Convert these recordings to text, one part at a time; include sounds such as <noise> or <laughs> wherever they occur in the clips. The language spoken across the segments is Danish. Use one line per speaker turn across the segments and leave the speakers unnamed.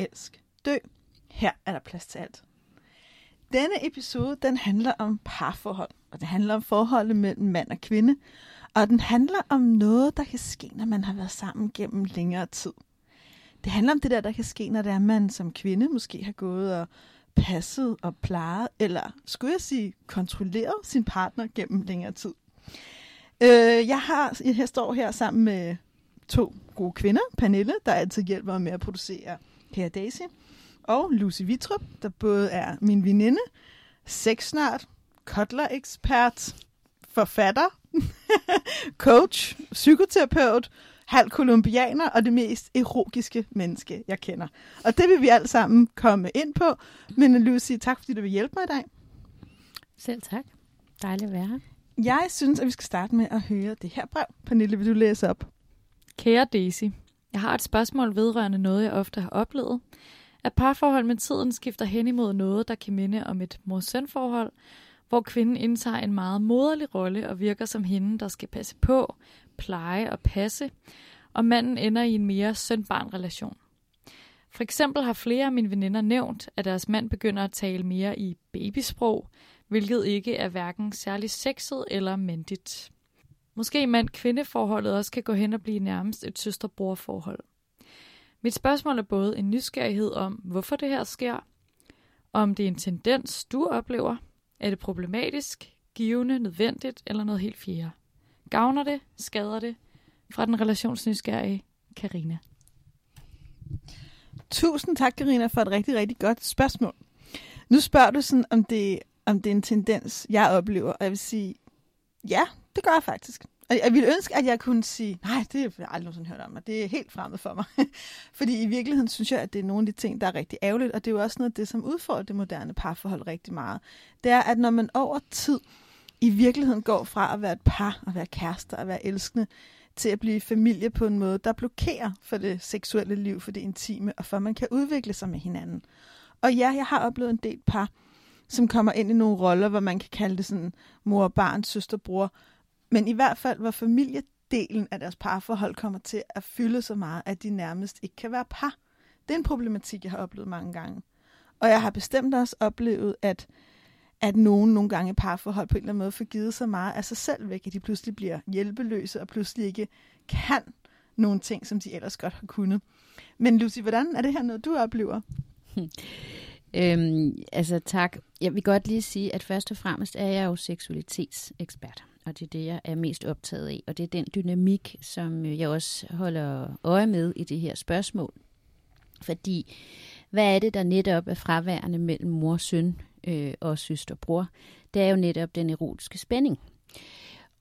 elsk, dø. Her er der plads til alt. Denne episode, den handler om parforhold, og det handler om forholdet mellem mand og kvinde, og den handler om noget, der kan ske, når man har været sammen gennem længere tid. Det handler om det der, der kan ske, når det er, man som kvinde måske har gået og passet og plejet, eller skulle jeg sige, kontrolleret sin partner gennem længere tid. Øh, jeg, har, jeg står her sammen med to gode kvinder. Pernille, der altid hjælper mig med at producere her Daisy. Og Lucy Vitrup, der både er min veninde, sexnart, kotler-ekspert, forfatter, <laughs> coach, psykoterapeut, halv kolumbianer og det mest erotiske menneske, jeg kender. Og det vil vi alle sammen komme ind på. Men Lucy, tak fordi du vil hjælpe mig i dag.
Selv tak. Dejligt at være her.
Jeg synes, at vi skal starte med at høre det her brev. Pernille, vil du læse op?
Kære Daisy, jeg har et spørgsmål vedrørende noget, jeg ofte har oplevet. At parforhold med tiden skifter hen imod noget, der kan minde om et mor-søn-forhold, hvor kvinden indtager en meget moderlig rolle og virker som hende, der skal passe på, pleje og passe, og manden ender i en mere søn-barn-relation. For eksempel har flere af mine veninder nævnt, at deres mand begynder at tale mere i babysprog, hvilket ikke er hverken særlig sexet eller mandigt. Måske mand-kvindeforholdet også kan gå hen og blive nærmest et søster-bror-forhold. Mit spørgsmål er både en nysgerrighed om, hvorfor det her sker, om det er en tendens, du oplever, er det problematisk, givende, nødvendigt eller noget helt fjerde. Gavner det, skader det? Fra den relationsnysgerrige Karina.
Tusind tak, Karina, for et rigtig, rigtig godt spørgsmål. Nu spørger du sådan, om det, om det er en tendens, jeg oplever, og jeg vil sige, ja, det gør jeg faktisk. Jeg ville ønske, at jeg kunne sige, nej, det har jeg aldrig nogensinde hørt om, og det er helt fremmed for mig. <laughs> Fordi i virkeligheden synes jeg, at det er nogle af de ting, der er rigtig ærgerligt, og det er jo også noget af det, som udfordrer det moderne parforhold rigtig meget. Det er, at når man over tid i virkeligheden går fra at være et par, at være kærester, at være elskende, til at blive familie på en måde, der blokerer for det seksuelle liv, for det intime, og for at man kan udvikle sig med hinanden. Og ja, jeg har oplevet en del par, som kommer ind i nogle roller, hvor man kan kalde det sådan mor, barn, søster, bror, men i hvert fald, hvor familiedelen af deres parforhold kommer til at fylde så meget, at de nærmest ikke kan være par. Det er en problematik, jeg har oplevet mange gange. Og jeg har bestemt også oplevet, at, at nogen nogle gange i parforhold på en eller anden måde får givet så meget af sig selv væk, at de pludselig bliver hjælpeløse og pludselig ikke kan nogle ting, som de ellers godt har kunnet. Men Lucy, hvordan er det her noget, du oplever? <laughs>
Øhm, altså tak. Jeg vil godt lige sige, at først og fremmest er jeg jo seksualitetsekspert og det er det, jeg er mest optaget af. Og det er den dynamik, som øh, jeg også holder øje med i det her spørgsmål. Fordi, hvad er det, der netop er fraværende mellem mor søn øh, og søster og bror? Det er jo netop den erotiske spænding.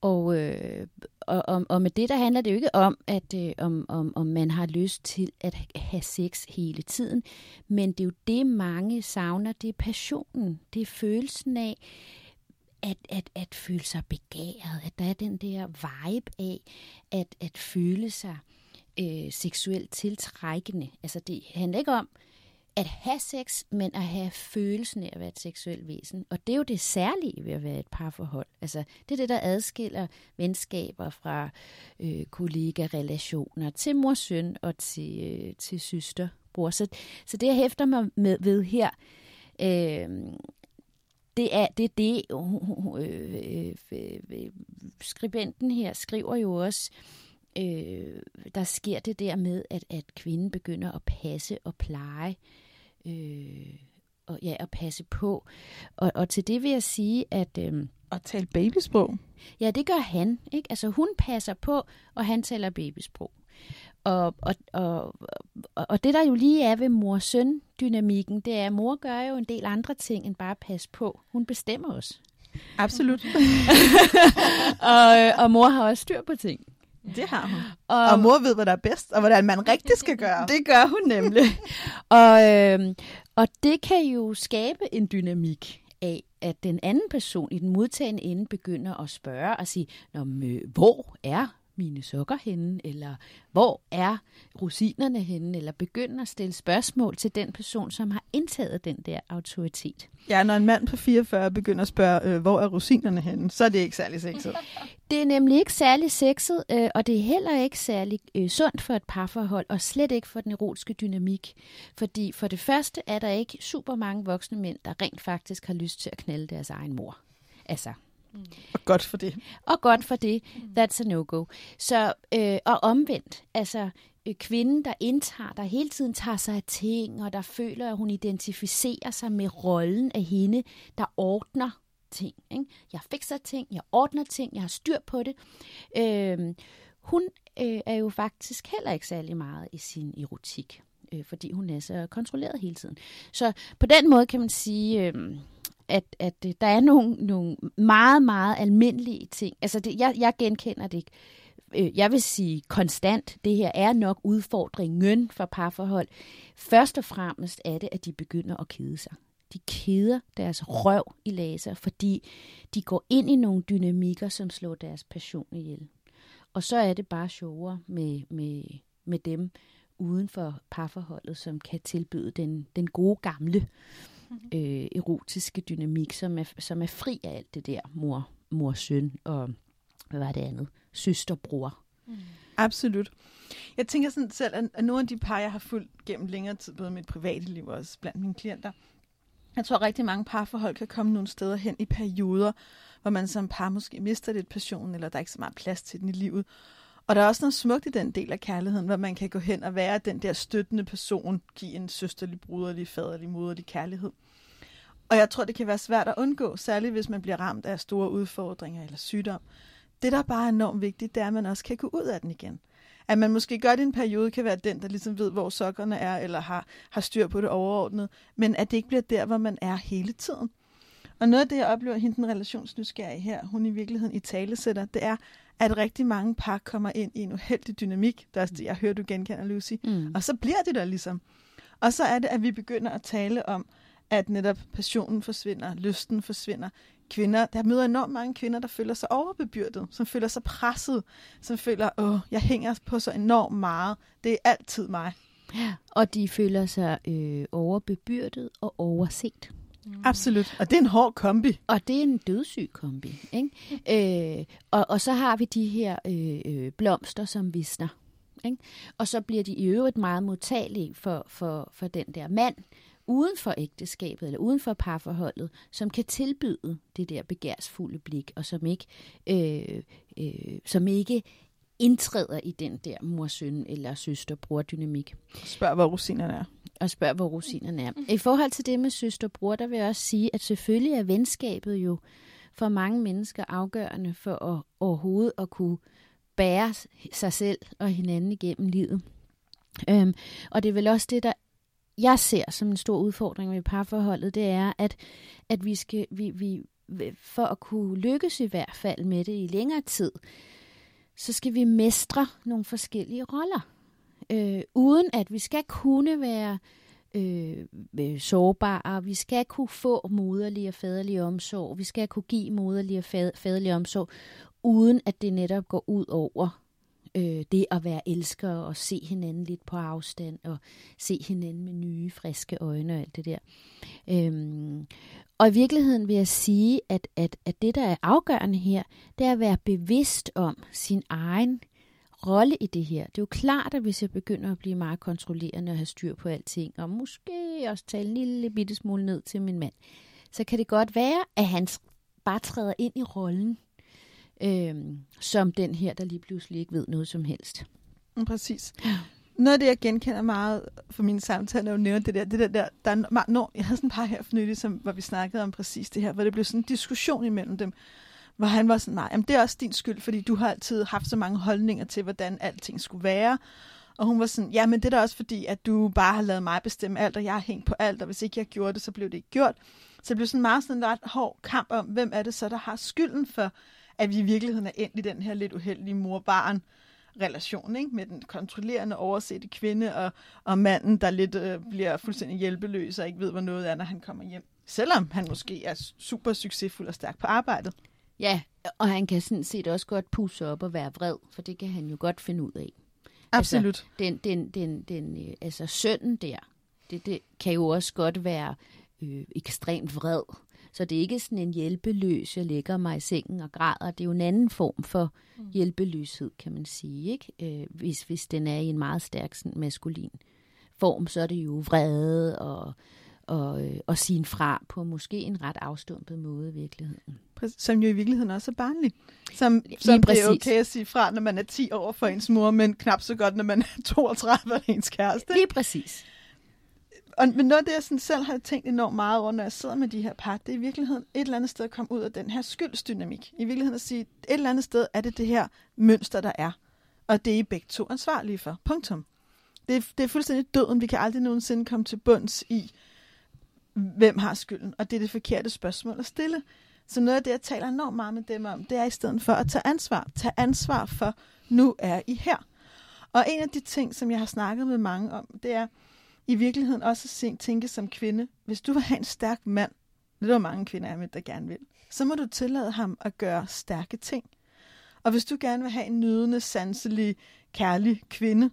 Og, øh, og, og, og med det, der handler det jo ikke om, at øh, om, om, om man har lyst til at have sex hele tiden, men det er jo det, mange savner, det er passionen, det er følelsen af, at, at, at føle sig begæret, at der er den der vibe af at, at føle sig øh, seksuelt tiltrækkende. Altså det handler ikke om at have sex, men at have følelsen af at være et seksuelt væsen. Og det er jo det særlige ved at være et parforhold. Altså det er det, der adskiller venskaber fra øh, kollega-relationer til mor-søn og til, øh, til søster-bror. Så, så det, jeg hæfter mig med, ved her, øh, det er det, det øh, øh, øh, skribenten her skriver jo også, øh, der sker det der med, at, at kvinden begynder at passe og pleje, øh, og ja, at passe på. Og, og til det vil jeg sige, at... Øh,
at tale babysprog?
Ja, det gør han. Ikke? Altså hun passer på, og han taler babysprog. Og, og, og, og det der jo lige er ved mor-søn-dynamikken, det er, at mor gør jo en del andre ting end bare passe på. Hun bestemmer os.
Absolut. <laughs>
og, og mor har også styr på ting.
Det har hun. Og, og mor ved, hvad der er bedst, og hvordan man rigtig skal gøre. <laughs>
Det gør hun nemlig. og, øh, og det kan jo skabe en dynamik af, at den anden person i den modtagende ende begynder at spørge og sige, Nå, hvor er mine sokker henne, eller hvor er rosinerne henne, eller begynder at stille spørgsmål til den person, som har indtaget den der autoritet.
Ja, når en mand på 44 begynder at spørge, øh, hvor er rosinerne henne, så er det ikke særlig sexet. <laughs>
Det er nemlig ikke særlig sexet, øh, og det er heller ikke særlig øh, sundt for et parforhold, og slet ikke for den erotiske dynamik. Fordi for det første er der ikke super mange voksne mænd, der rent faktisk har lyst til at knalde deres egen mor. Altså,
Mm. Og godt for det.
Og godt for det. That's a no-go. Så, øh, og omvendt, altså øh, kvinden, der indtager, der hele tiden tager sig af ting, og der føler, at hun identificerer sig med rollen af hende, der ordner ting. Ikke? Jeg fikser ting, jeg ordner ting, jeg har styr på det. Øh, hun øh, er jo faktisk heller ikke særlig meget i sin erotik, øh, fordi hun er så kontrolleret hele tiden. Så på den måde kan man sige... Øh, at, at øh, der er nogle, nogle meget, meget almindelige ting. Altså, det, jeg, jeg genkender det ikke. Øh, jeg vil sige konstant, det her er nok udfordringen for parforhold. Først og fremmest er det, at de begynder at kede sig. De keder deres røv i laser, fordi de går ind i nogle dynamikker, som slår deres passion ihjel. Og så er det bare sjovere med, med, med dem uden for parforholdet, som kan tilbyde den, den gode gamle øh, erotiske dynamik, som er, som er fri af alt det der mor, mor, søn og hvad var det andet? Søster, bror.
Mm. Absolut. Jeg tænker sådan selv, at nogle af de par, jeg har fulgt gennem længere tid, både mit private liv og også blandt mine klienter, jeg tror, at rigtig mange parforhold kan komme nogle steder hen i perioder, hvor man som par måske mister lidt passion, eller der er ikke så meget plads til den i livet. Og der er også noget smukt i den del af kærligheden, hvor man kan gå hen og være den der støttende person, give en søsterlig, bruderlig, faderlig, moderlig kærlighed. Og jeg tror, det kan være svært at undgå, særligt hvis man bliver ramt af store udfordringer eller sygdom. Det, der bare er enormt vigtigt, det er, at man også kan gå ud af den igen. At man måske godt i en periode, kan være den, der ligesom ved, hvor sokkerne er, eller har, har styr på det overordnet, men at det ikke bliver der, hvor man er hele tiden. Og noget af det, jeg oplever, hende den relationsnysgerrige her, hun i virkeligheden i tale sætter, det er, at rigtig mange par kommer ind i en uheldig dynamik. Det er det, jeg hører, du genkender, Lucy. Mm. Og så bliver det der ligesom. Og så er det, at vi begynder at tale om, at netop passionen forsvinder, lysten forsvinder. Kvinder, der møder enormt mange kvinder, der føler sig overbebyrdet, som føler sig presset, som føler, åh, jeg hænger på så enormt meget. Det er altid mig.
Ja, og de føler sig øh, overbebyrdet og overset.
Mm. Absolut. Og det er en hård kombi.
Og det er en dødssyg kombi. Ikke? øh, og, og så har vi de her øh, øh, blomster, som visner. Ikke? Og så bliver de i øvrigt meget modtagelige for, for, for den der mand uden for ægteskabet eller uden for parforholdet, som kan tilbyde det der begærsfulde blik, og som ikke, øh, øh, som ikke indtræder i den der mor-søn eller søster-bror-dynamik.
Spørg, hvor rosinerne er
og spørger, hvor rosinerne er. I forhold til det med søsterbror, der vil jeg også sige, at selvfølgelig er venskabet jo for mange mennesker afgørende for at overhovedet at kunne bære sig selv og hinanden igennem livet. Øhm, og det er vel også det, der jeg ser som en stor udfordring med parforholdet, det er, at, at vi skal, vi, vi, for at kunne lykkes i hvert fald med det i længere tid, så skal vi mestre nogle forskellige roller. Øh, uden at vi skal kunne være øh, øh, sårbare, vi skal kunne få moderlig og faderlig omsorg, vi skal kunne give moderlig og faderlig omsorg, uden at det netop går ud over øh, det at være elsker og se hinanden lidt på afstand og se hinanden med nye, friske øjne og alt det der. Øhm, og i virkeligheden vil jeg sige, at, at, at det, der er afgørende her, det er at være bevidst om sin egen rolle i det her. Det er jo klart, at hvis jeg begynder at blive meget kontrollerende og have styr på alting, og måske også tale en lille bitte smule ned til min mand, så kan det godt være, at han bare træder ind i rollen, øhm, som den her, der lige pludselig ikke ved noget som helst.
Mm, præcis. Noget af det, jeg genkender meget for mine samtaler, når du nævner det der, det der, der, der er, når, jeg havde sådan et par her for nylig, som, hvor vi snakkede om præcis det her, hvor det blev sådan en diskussion imellem dem, hvor han var sådan, nej, jamen, det er også din skyld, fordi du har altid haft så mange holdninger til, hvordan alting skulle være. Og hun var sådan, ja, men det er da også fordi, at du bare har lavet mig bestemme alt, og jeg har hængt på alt, og hvis ikke jeg gjorde det, så blev det ikke gjort. Så det blev sådan meget sådan en ret hård kamp om, hvem er det så, der har skylden for, at vi i virkeligheden er endt i den her lidt uheldige morbarn relation, ikke? med den kontrollerende, oversette kvinde og, og manden, der lidt øh, bliver fuldstændig hjælpeløs og ikke ved, hvor noget er, når han kommer hjem. Selvom han måske er super succesfuld og stærk på arbejdet.
Ja, og han kan sådan set også godt pusse op og være vred, for det kan han jo godt finde ud af.
Absolut.
Altså, den, den, den, den, øh, altså sønnen der, det, det kan jo også godt være øh, ekstremt vred. Så det er ikke sådan en hjælpeløs, jeg ligger mig i sengen og græder. Det er jo en anden form for mm. hjælpeløshed, kan man sige. ikke? Øh, hvis, hvis den er i en meget stærk sådan, maskulin form, så er det jo vrede og, og, øh, og sige fra på måske en ret afstumpet måde i virkeligheden.
Som jo i virkeligheden også er barnlig. Som, som det er okay at sige fra, når man er 10 år for ens mor, men knap så godt, når man er 32 og ens kæreste.
Lige præcis
og, men noget af det, jeg sådan selv har tænkt enormt meget over, når jeg sidder med de her par, det er i virkeligheden et eller andet sted at komme ud af den her skyldsdynamik. I virkeligheden at sige, et eller andet sted er det det her mønster, der er. Og det er I begge to ansvarlige for. Punktum. Det er, det er fuldstændig døden. Vi kan aldrig nogensinde komme til bunds i, hvem har skylden. Og det er det forkerte spørgsmål at stille. Så noget af det, jeg taler enormt meget med dem om, det er i stedet for at tage ansvar. Tag ansvar for, nu er I her. Og en af de ting, som jeg har snakket med mange om, det er, i virkeligheden også at tænke som kvinde, hvis du vil have en stærk mand, det er der mange kvinder med, der gerne vil, så må du tillade ham at gøre stærke ting. Og hvis du gerne vil have en nydende, sanselig, kærlig kvinde,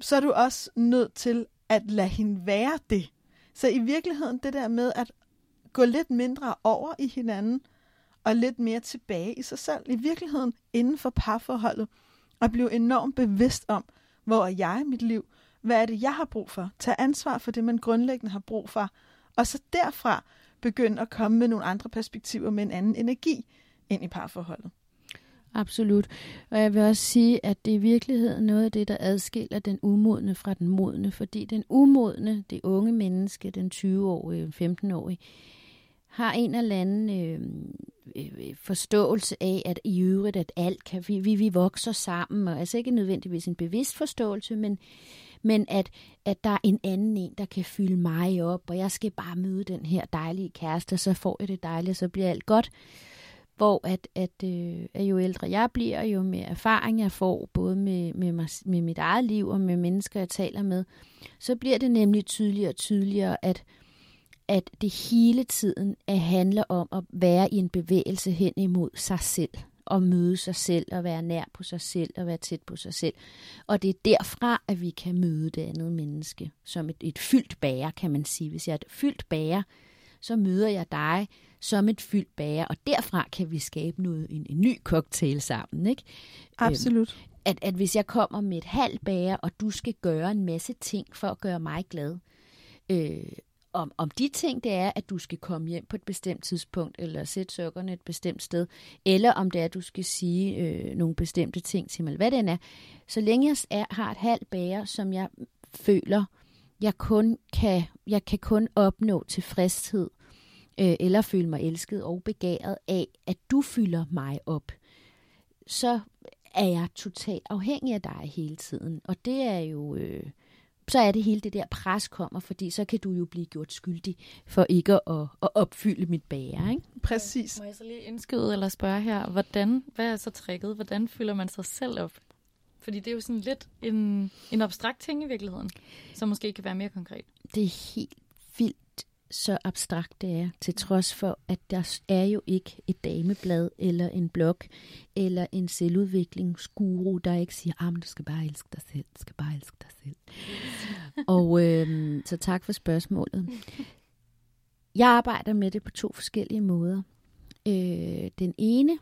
så er du også nødt til at lade hende være det. Så i virkeligheden det der med at gå lidt mindre over i hinanden, og lidt mere tilbage i sig selv, i virkeligheden inden for parforholdet, og blive enormt bevidst om, hvor er jeg i mit liv, hvad er det, jeg har brug for? Tag ansvar for det, man grundlæggende har brug for. Og så derfra begynde at komme med nogle andre perspektiver med en anden energi ind i parforholdet.
Absolut. Og jeg vil også sige, at det er i virkeligheden noget af det, der adskiller den umodne fra den modne. Fordi den umodne, det unge menneske, den 20-årige, 15-årige, har en eller anden øh, øh, øh, forståelse af, at i øvrigt, at alt kan, vi, vi, vi vokser sammen, og altså ikke nødvendigvis en bevidst forståelse, men men at, at der er en anden en, der kan fylde mig op, og jeg skal bare møde den her dejlige kæreste, så får jeg det dejligt, så bliver alt godt. Hvor at, at, øh, at jo ældre jeg bliver, jo mere erfaring jeg får, både med, med, mig, med mit eget liv og med mennesker, jeg taler med, så bliver det nemlig tydeligere og tydeligere, at, at det hele tiden at handler om at være i en bevægelse hen imod sig selv at møde sig selv, og være nær på sig selv, og være tæt på sig selv. Og det er derfra, at vi kan møde det andet menneske, som et, et fyldt bære, kan man sige. Hvis jeg er et fyldt bære, så møder jeg dig som et fyldt bære, og derfra kan vi skabe noget, en, en ny cocktail sammen. Ikke?
Absolut. Øhm,
at, at hvis jeg kommer med et halvt bære, og du skal gøre en masse ting for at gøre mig glad, øh, om, om de ting, det er, at du skal komme hjem på et bestemt tidspunkt, eller sætte sukkerne et bestemt sted, eller om det er, at du skal sige øh, nogle bestemte ting til mig, eller hvad det er. Så længe jeg er, har et halvt bære, som jeg føler, jeg kun kan, jeg kan kun opnå tilfredshed, øh, eller føle mig elsket og begæret af, at du fylder mig op, så er jeg totalt afhængig af dig hele tiden. Og det er jo... Øh, så er det hele det der pres kommer, fordi så kan du jo blive gjort skyldig for ikke at, at opfylde mit bære. Ikke?
Præcis.
Må jeg så lige indskyde eller spørge her, hvordan, hvad er så tricket? Hvordan fylder man sig selv op? Fordi det er jo sådan lidt en, en abstrakt ting i virkeligheden, som måske kan være mere konkret.
Det er helt vildt så abstrakt det er, til trods for, at der er jo ikke et dameblad, eller en blog, eller en selvudviklingsguru, der ikke siger, at ah, du skal bare elske dig selv, du skal bare elske dig selv. <laughs> og øh, så tak for spørgsmålet. Jeg arbejder med det på to forskellige måder. Øh, den ene,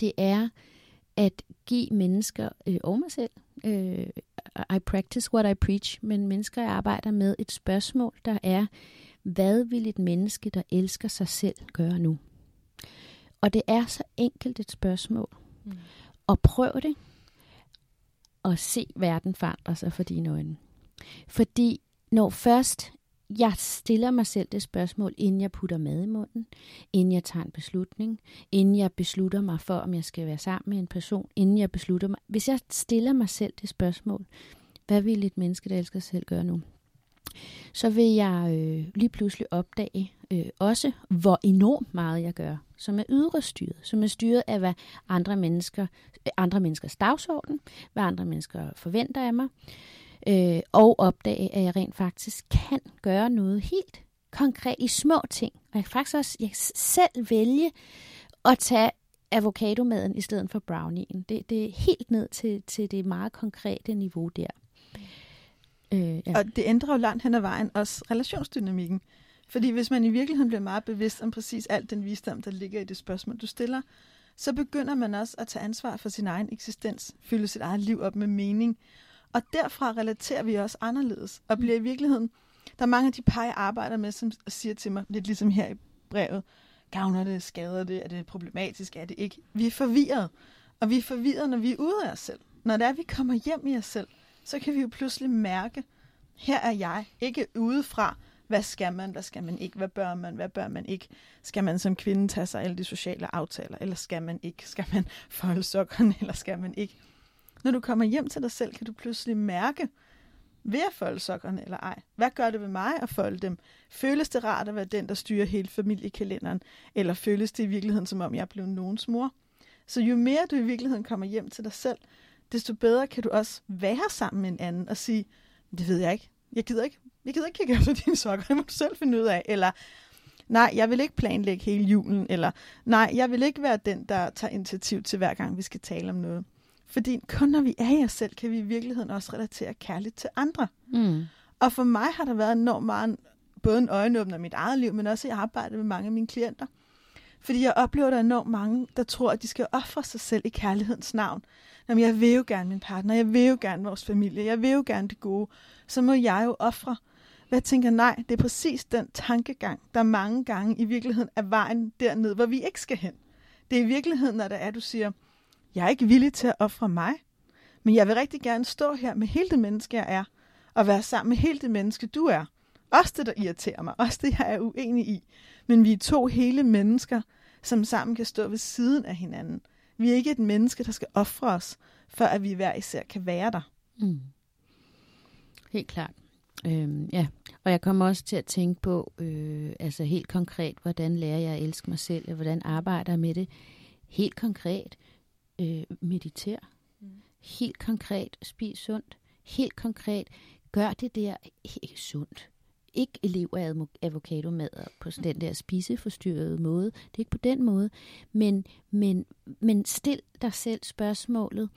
det er at give mennesker, øh, og mig selv, øh, I practice what I preach, men mennesker, jeg arbejder med et spørgsmål, der er, hvad vil et menneske, der elsker sig selv, gøre nu? Og det er så enkelt et spørgsmål. Mm. Og prøv det, og se verden forandre sig for dine øjne. Fordi når først jeg stiller mig selv det spørgsmål, inden jeg putter mad i munden, inden jeg tager en beslutning, inden jeg beslutter mig for, om jeg skal være sammen med en person, inden jeg beslutter mig. Hvis jeg stiller mig selv det spørgsmål, hvad vil et menneske, der elsker sig selv, gøre nu? Så vil jeg øh, lige pludselig opdage øh, også, hvor enormt meget jeg gør, som er ydre styret, som er styret af, hvad andre mennesker, øh, andre menneskers dagsorden, hvad andre mennesker forventer af mig, øh, og opdage, at jeg rent faktisk kan gøre noget helt konkret i små ting. Og jeg kan faktisk også jeg kan selv vælge at tage avocadomaden i stedet for brownien. Det, det er helt ned til, til det meget konkrete niveau der. Mm.
Øh, ja. Og det ændrer jo langt hen ad vejen også relationsdynamikken. Fordi hvis man i virkeligheden bliver meget bevidst om præcis alt den visdom, der ligger i det spørgsmål, du stiller, så begynder man også at tage ansvar for sin egen eksistens, fylde sit eget liv op med mening. Og derfra relaterer vi også anderledes, og bliver i virkeligheden, der er mange af de par, jeg arbejder med, som siger til mig, lidt ligesom her i brevet, gavner det, skader det, er det problematisk, er det ikke? Vi er forvirret, og vi er forvirret, når vi er ude af os selv. Når det er, at vi kommer hjem i os selv, så kan vi jo pludselig mærke, her er jeg, ikke udefra, hvad skal man, hvad skal man ikke, hvad bør man, hvad bør man ikke. Skal man som kvinde tage sig alle de sociale aftaler, eller skal man ikke? Skal man <laughs> folde sokkerne, eller skal man ikke? Når du kommer hjem til dig selv, kan du pludselig mærke, ved at folde sokkerne eller ej? Hvad gør det ved mig at folde dem? Føles det rart at være den, der styrer hele familiekalenderen? Eller føles det i virkeligheden, som om jeg er blevet nogens mor? Så jo mere du i virkeligheden kommer hjem til dig selv, desto bedre kan du også være sammen med en anden og sige, det ved jeg ikke. Jeg gider ikke, jeg gider ikke kigge efter <laughs> dine sokker, det må du selv finde ud af. Eller, nej, jeg vil ikke planlægge hele julen. Eller, nej, jeg vil ikke være den, der tager initiativ til hver gang, vi skal tale om noget. Fordi kun når vi er i os selv, kan vi i virkeligheden også relatere kærligt til andre. Mm. Og for mig har der været enormt meget, både en øjenåbner i mit eget liv, men også i arbejde med mange af mine klienter. Fordi jeg oplever, at der er enormt mange, der tror, at de skal ofre sig selv i kærlighedens navn. Jamen, jeg vil jo gerne min partner, jeg vil jo gerne vores familie, jeg vil jo gerne det gode. Så må jeg jo ofre. Hvad jeg tænker, nej, det er præcis den tankegang, der mange gange i virkeligheden er vejen derned, hvor vi ikke skal hen. Det er i virkeligheden, når der er, du siger, jeg er ikke villig til at ofre mig, men jeg vil rigtig gerne stå her med hele det menneske, jeg er, og være sammen med hele det menneske, du er. Også det, der irriterer mig, også det, jeg er uenig i. Men vi er to hele mennesker, som sammen kan stå ved siden af hinanden. Vi er ikke et menneske, der skal ofre os, for at vi hver især kan være der. Mm.
Helt klart. Øhm, ja, og jeg kommer også til at tænke på, øh, altså helt konkret, hvordan lærer jeg at elske mig selv, og hvordan arbejder jeg med det. Helt konkret, øh, mediter. Mm. Helt konkret, spis sundt. Helt konkret, gør det der ikke sundt. Ikke elever af avocadomad på den der spiseforstyrrede måde. Det er ikke på den måde. Men, men, men stil dig selv spørgsmålet.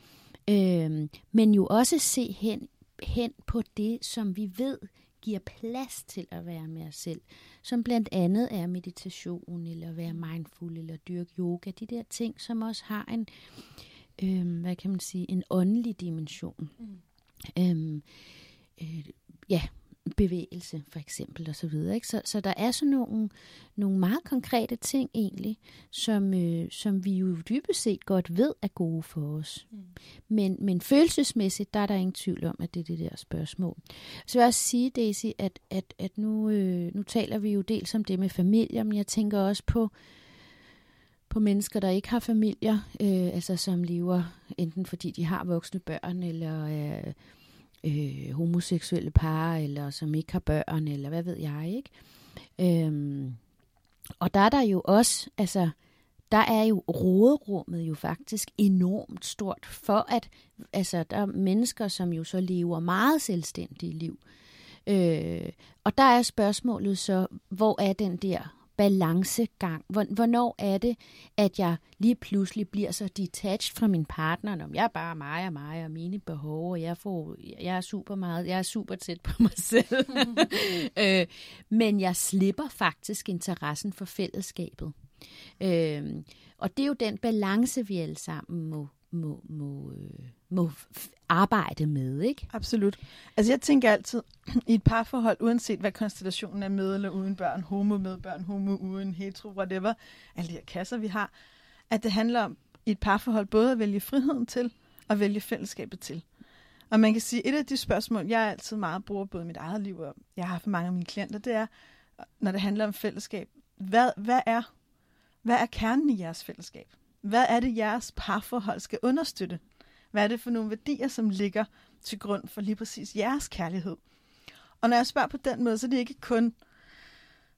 Øh, men jo også se hen, hen på det, som vi ved giver plads til at være med os selv. Som blandt andet er meditation, eller være mindful, eller dyrke yoga. De der ting, som også har en, øh, hvad kan man sige, en åndelig dimension. Mm. Øhm, øh, ja, bevægelse for eksempel og så videre. Ikke? Så, så der er sådan nogle, nogle meget konkrete ting egentlig, som, øh, som vi jo dybest set godt ved er gode for os. Mm. Men, men følelsesmæssigt, der er der ingen tvivl om, at det er det der spørgsmål. Så vil jeg også sige, Daisy, at, at, at nu, øh, nu taler vi jo dels om det med familier, men jeg tænker også på, på mennesker, der ikke har familier, øh, altså som lever enten fordi de har voksne børn, eller øh, øh, homoseksuelle par, eller som ikke har børn, eller hvad ved jeg, ikke? Øhm, og der er der jo også, altså, der er jo råderummet jo faktisk enormt stort for at, altså, der er mennesker, som jo så lever meget selvstændige liv. Øh, og der er spørgsmålet så, hvor er den der balancegang? Hvornår er det, at jeg lige pludselig bliver så detached fra min partner, når jeg er bare mig og mig og mine behov, og jeg, får, jeg er super meget, jeg er super tæt på mig selv. <laughs> øh, men jeg slipper faktisk interessen for fællesskabet. Øh, og det er jo den balance, vi alle sammen må, må, må, øh, må arbejde med, ikke?
Absolut. Altså jeg tænker altid, <clears throat> i et parforhold, uanset hvad konstellationen er med eller uden børn, homo med børn, homo uden hetero, whatever, alle de her kasser, vi har, at det handler om i et parforhold både at vælge friheden til og vælge fællesskabet til. Og man kan sige, et af de spørgsmål, jeg altid meget bruger både i mit eget liv, og jeg har for mange af mine klienter, det er, når det handler om fællesskab, hvad, hvad, er, hvad er kernen i jeres fællesskab? Hvad er det, jeres parforhold skal understøtte? Hvad er det for nogle værdier, som ligger til grund for lige præcis jeres kærlighed? Og når jeg spørger på den måde, så er det ikke kun,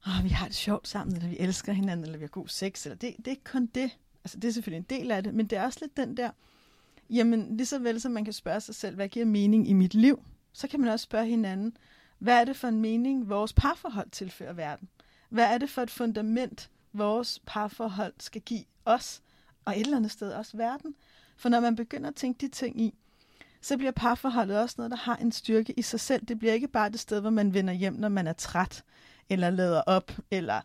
oh, vi har det sjovt sammen, eller vi elsker hinanden, eller vi har god sex, eller det, det er ikke kun det. Altså, det er selvfølgelig en del af det, men det er også lidt den der, jamen, lige så vel som man kan spørge sig selv, hvad giver mening i mit liv, så kan man også spørge hinanden, hvad er det for en mening, vores parforhold tilfører verden? Hvad er det for et fundament, vores parforhold skal give os, og et eller andet sted også verden? For når man begynder at tænke de ting i, så bliver parforholdet også noget, der har en styrke i sig selv. Det bliver ikke bare det sted, hvor man vender hjem, når man er træt, eller lader op, eller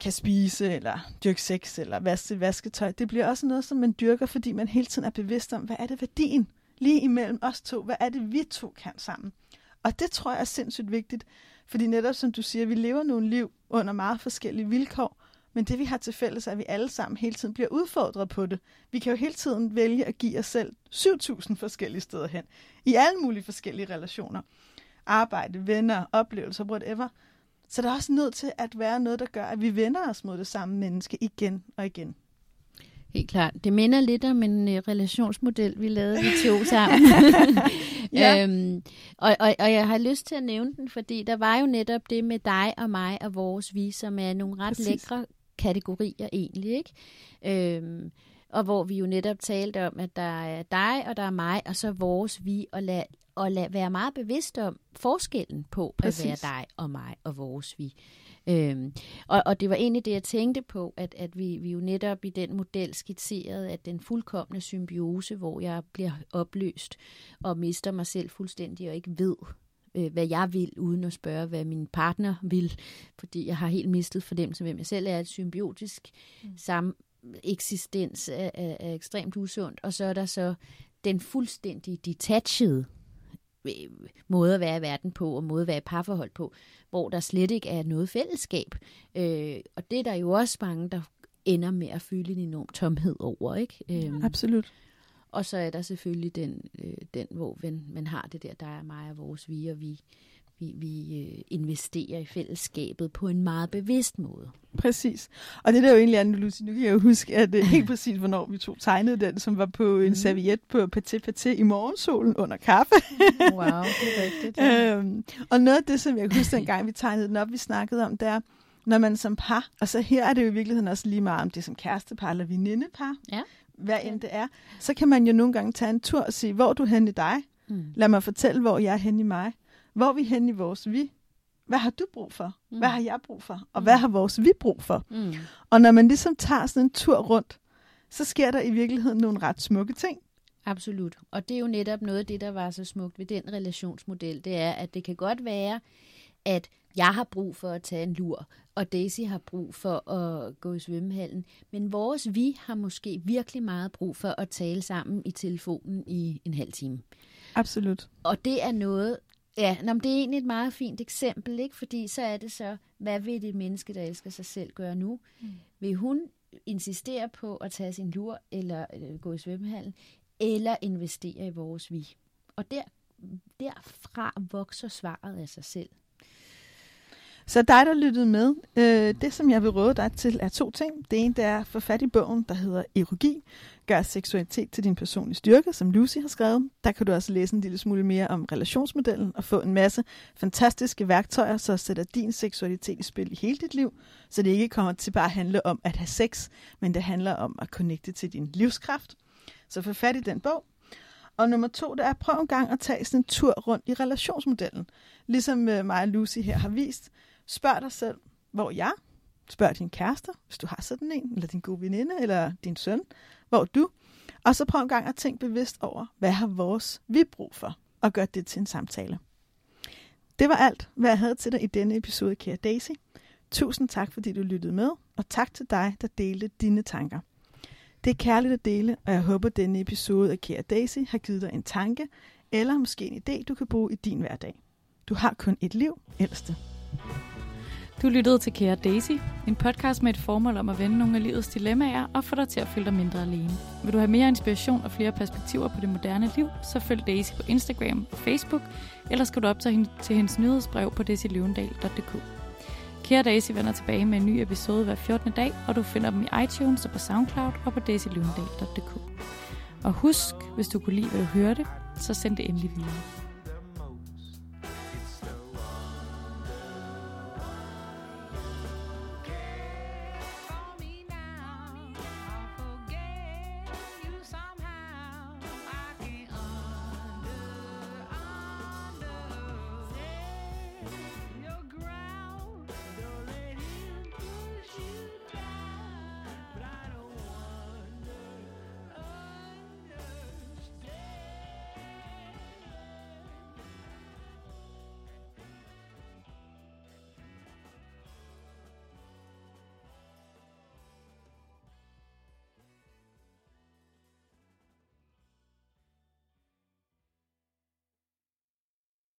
kan spise, eller dyrke sex, eller vaske vasketøj. Det bliver også noget, som man dyrker, fordi man hele tiden er bevidst om, hvad er det værdien lige imellem os to? Hvad er det, vi to kan sammen? Og det tror jeg er sindssygt vigtigt, fordi netop som du siger, vi lever nogle liv under meget forskellige vilkår, men det vi har til fælles er, at vi alle sammen hele tiden bliver udfordret på det. Vi kan jo hele tiden vælge at give os selv 7.000 forskellige steder hen, i alle mulige forskellige relationer. Arbejde, venner, oplevelser, whatever. Så der er også nødt til at være noget, der gør, at vi vender os mod det samme menneske igen og igen.
Helt klart. Det minder lidt om en uh, relationsmodel, vi lavede vi to <laughs> sammen. ja. øhm, og, og, og jeg har lyst til at nævne den, fordi der var jo netop det med dig og mig og vores vi, som er nogle ret Præcis. lækre kategorier egentlig, ikke? Øhm, og hvor vi jo netop talte om, at der er dig, og der er mig, og så vores vi, og lad, og lad være meget bevidst om forskellen på Præcis. at være dig og mig og vores vi. Øhm, og, og det var egentlig det, jeg tænkte på, at, at vi, vi jo netop i den model skitserede, at den fuldkommende symbiose, hvor jeg bliver opløst og mister mig selv fuldstændig og ikke ved, øh, hvad jeg vil, uden at spørge, hvad min partner vil, fordi jeg har helt mistet fornemmelse af, hvem jeg selv er, et symbiotisk mm. sammen eksistens er, er, er ekstremt usundt, og så er der så den fuldstændig detached øh, måde at være i verden på, og måde at være i parforhold på, hvor der slet ikke er noget fællesskab. Øh, og det er der jo også mange, der ender med at føle en enorm tomhed over. ikke?
Øh, Absolut.
Og så er der selvfølgelig den, øh, den hvor man, man har det der, der er mig og vores vi, og vi, vi, vi øh, investerer i fællesskabet på en meget bevidst måde.
Præcis. Og det der jo egentlig er, Lucy, nu kan jeg jo huske, at øh, helt <laughs> præcis, hvornår vi to tegnede den, som var på en mm. serviet på Paté Paté i morgensolen under kaffe.
wow, det er rigtigt. Ja.
øhm, og noget af det, som jeg husker dengang, vi tegnede den op, vi snakkede om, det er, når man som par, og så her er det jo i virkeligheden også lige meget om det som kærestepar eller venindepar,
ja.
Hvad end det er, så kan man jo nogle gange tage en tur og sige, hvor er du hen i dig? Mm. Lad mig fortælle, hvor jeg er hen i mig. Hvor er vi hen i vores vi? Hvad har du brug for? Mm. Hvad har jeg brug for? Og mm. hvad har vores vi brug for? Mm. Og når man ligesom tager sådan en tur rundt, så sker der i virkeligheden nogle ret smukke ting.
Absolut. Og det er jo netop noget af det, der var så smukt ved den relationsmodel. Det er, at det kan godt være, at jeg har brug for at tage en lur, og Daisy har brug for at gå i svømmehallen. Men vores vi har måske virkelig meget brug for at tale sammen i telefonen i en halv time.
Absolut.
Og det er noget, Ja, nå, det er egentlig et meget fint eksempel, ikke? fordi så er det så, hvad vil det menneske, der elsker sig selv, gøre nu? Mm. Vil hun insistere på at tage sin lur, eller øh, gå i svømmehallen, eller investere i vores vi? Og der, derfra vokser svaret af sig selv.
Så dig, der lyttede med, øh, det som jeg vil råde dig til er to ting. Det ene det er at få fat i bogen, der hedder Erogi, gør seksualitet til din personlige styrke, som Lucy har skrevet. Der kan du også læse en lille smule mere om relationsmodellen og få en masse fantastiske værktøjer, så sætter din seksualitet i spil i hele dit liv, så det ikke kommer til bare at handle om at have sex, men det handler om at connecte til din livskraft. Så få fat i den bog. Og nummer to, det er at prøve en gang at tage sådan en tur rundt i relationsmodellen. Ligesom øh, mig og Lucy her har vist. Spørg dig selv, hvor jeg Spørg din kæreste, hvis du har sådan en, eller din gode veninde, eller din søn, hvor du. Og så prøv en gang at tænke bevidst over, hvad har vores vi brug for, og gør det til en samtale. Det var alt, hvad jeg havde til dig i denne episode, kære Daisy. Tusind tak, fordi du lyttede med, og tak til dig, der delte dine tanker. Det er kærligt at dele, og jeg håber, at denne episode af Kære Daisy har givet dig en tanke, eller måske en idé, du kan bruge i din hverdag. Du har kun et liv, ældste.
Du lyttede til Kære Daisy, en podcast med et formål om at vende nogle af livets dilemmaer og få dig til at føle dig mindre alene. Vil du have mere inspiration og flere perspektiver på det moderne liv, så følg Daisy på Instagram og Facebook, eller skal du op til, hende, til hendes nyhedsbrev på daisyløvendal.dk. Kære Daisy vender tilbage med en ny episode hver 14. dag, og du finder dem i iTunes og på SoundCloud og på daisyløvendal.dk. Og husk, hvis du kunne lide, hvad du hørte, så send det endelig videre.